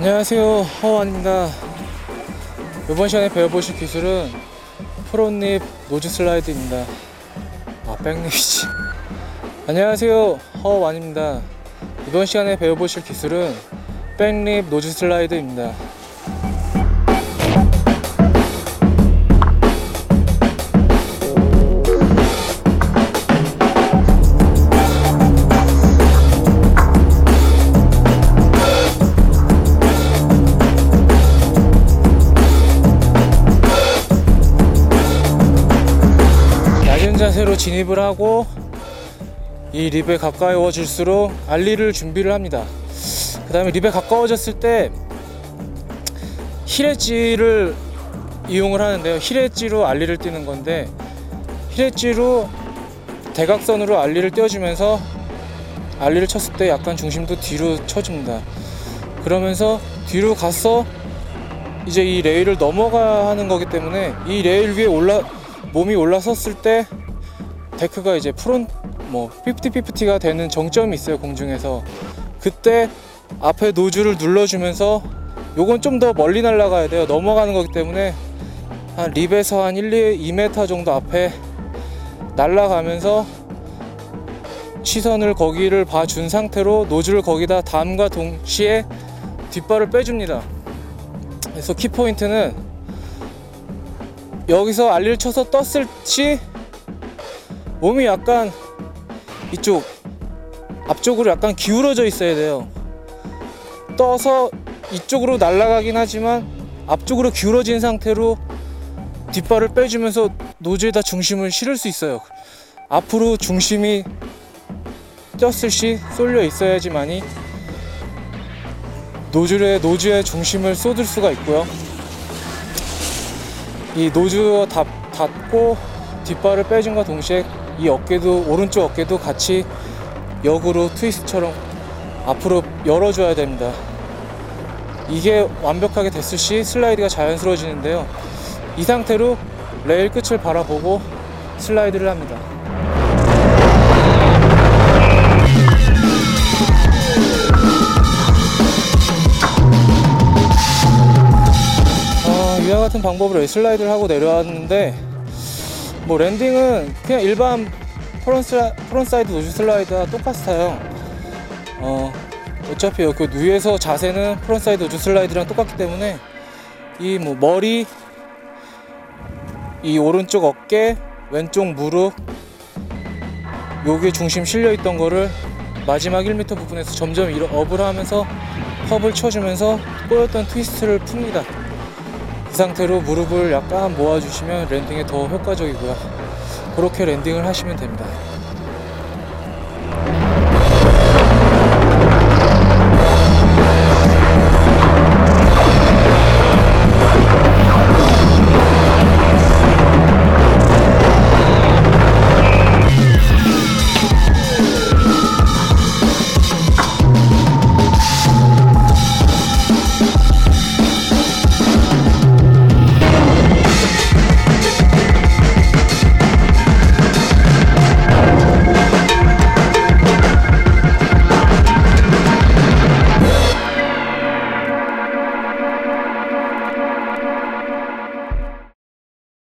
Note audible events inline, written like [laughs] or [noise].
안녕하세요. 허완입니다. [laughs] 이번 시간에 배워보실 기술은 front lip nose slide입니다. 아 back lip이지. 안녕하세요. 허완입니다. 이번 시간에 배워보실 기술은 back lip nose slide입니다 자세로 진입을 하고 이 lip에 가까워질수록 ollie를 준비를 합니다. 그 다음에 lip에 가까워졌을 때 힐엣지를 이용을 하는데요. 힐엣지로 알리를 띄는 건데 heel edge로 대각선으로 ollie를 띄워주면서 ollie를 쳤을 때 약간 중심도 뒤로 쳐줍니다. 그러면서 뒤로 가서 이제 이 레일을 넘어가 하는 거기 때문에 이 레일 위에 올라 몸이 올라섰을 때 데크가 이제 프론 뭐 50-50가 되는 정점이 있어요 공중에서. 그때 앞에 노즐을 눌러주면서 요건 좀 더 멀리 날아가야 돼요. 넘어가는 거기 때문에 한 립에서 한 1, 2, 2m 정도 앞에 날아가면서 시선을 거기를 봐준 상태로 노즐을 거기다 담과 동시에 뒷발을 빼줍니다. 그래서 키포인트는 여기서 알리를 쳐서 떴을 시 몸이 약간 이쪽 앞쪽으로 약간 기울어져 있어야 돼요. 떠서 이쪽으로 날아가긴 하지만 앞쪽으로 기울어진 상태로 뒷발을 빼주면서 노즈에다 중심을 실을 수 있어요. 앞으로 중심이 떴을 시 쏠려 있어야지만이 nose에 nose의 중심을 쏟을 수가 있고요. 이 nose가 닿, 닿고 뒷발을 빼준과 동시에 이 어깨도 오른쪽 어깨도 같이 역으로 트위스트처럼 앞으로 열어줘야 됩니다. 이게 완벽하게 됐을 시 슬라이드가 자연스러워지는데요. 이 상태로 레일 끝을 바라보고 슬라이드를 합니다. 어, 이와 같은 방법으로 슬라이드를 하고 내려왔는데 뭐 landing은 그냥 일반 프론스, frontside nose slide와 똑같아요. 어, 어차피 그 위에서 자세는 frontside nose slide랑 똑같기 때문에 이 뭐 머리 이 오른쪽 어깨 왼쪽 무릎 여기에 중심 실려 있던 거를 마지막 1m 부분에서 점점 up을 하면서 컵을 쳐주면서 꼬였던 트위스트를 풉니다. 이 상태로 무릎을 약간 모아주시면 랜딩에 더 효과적이고요. 그렇게 랜딩을 하시면 됩니다.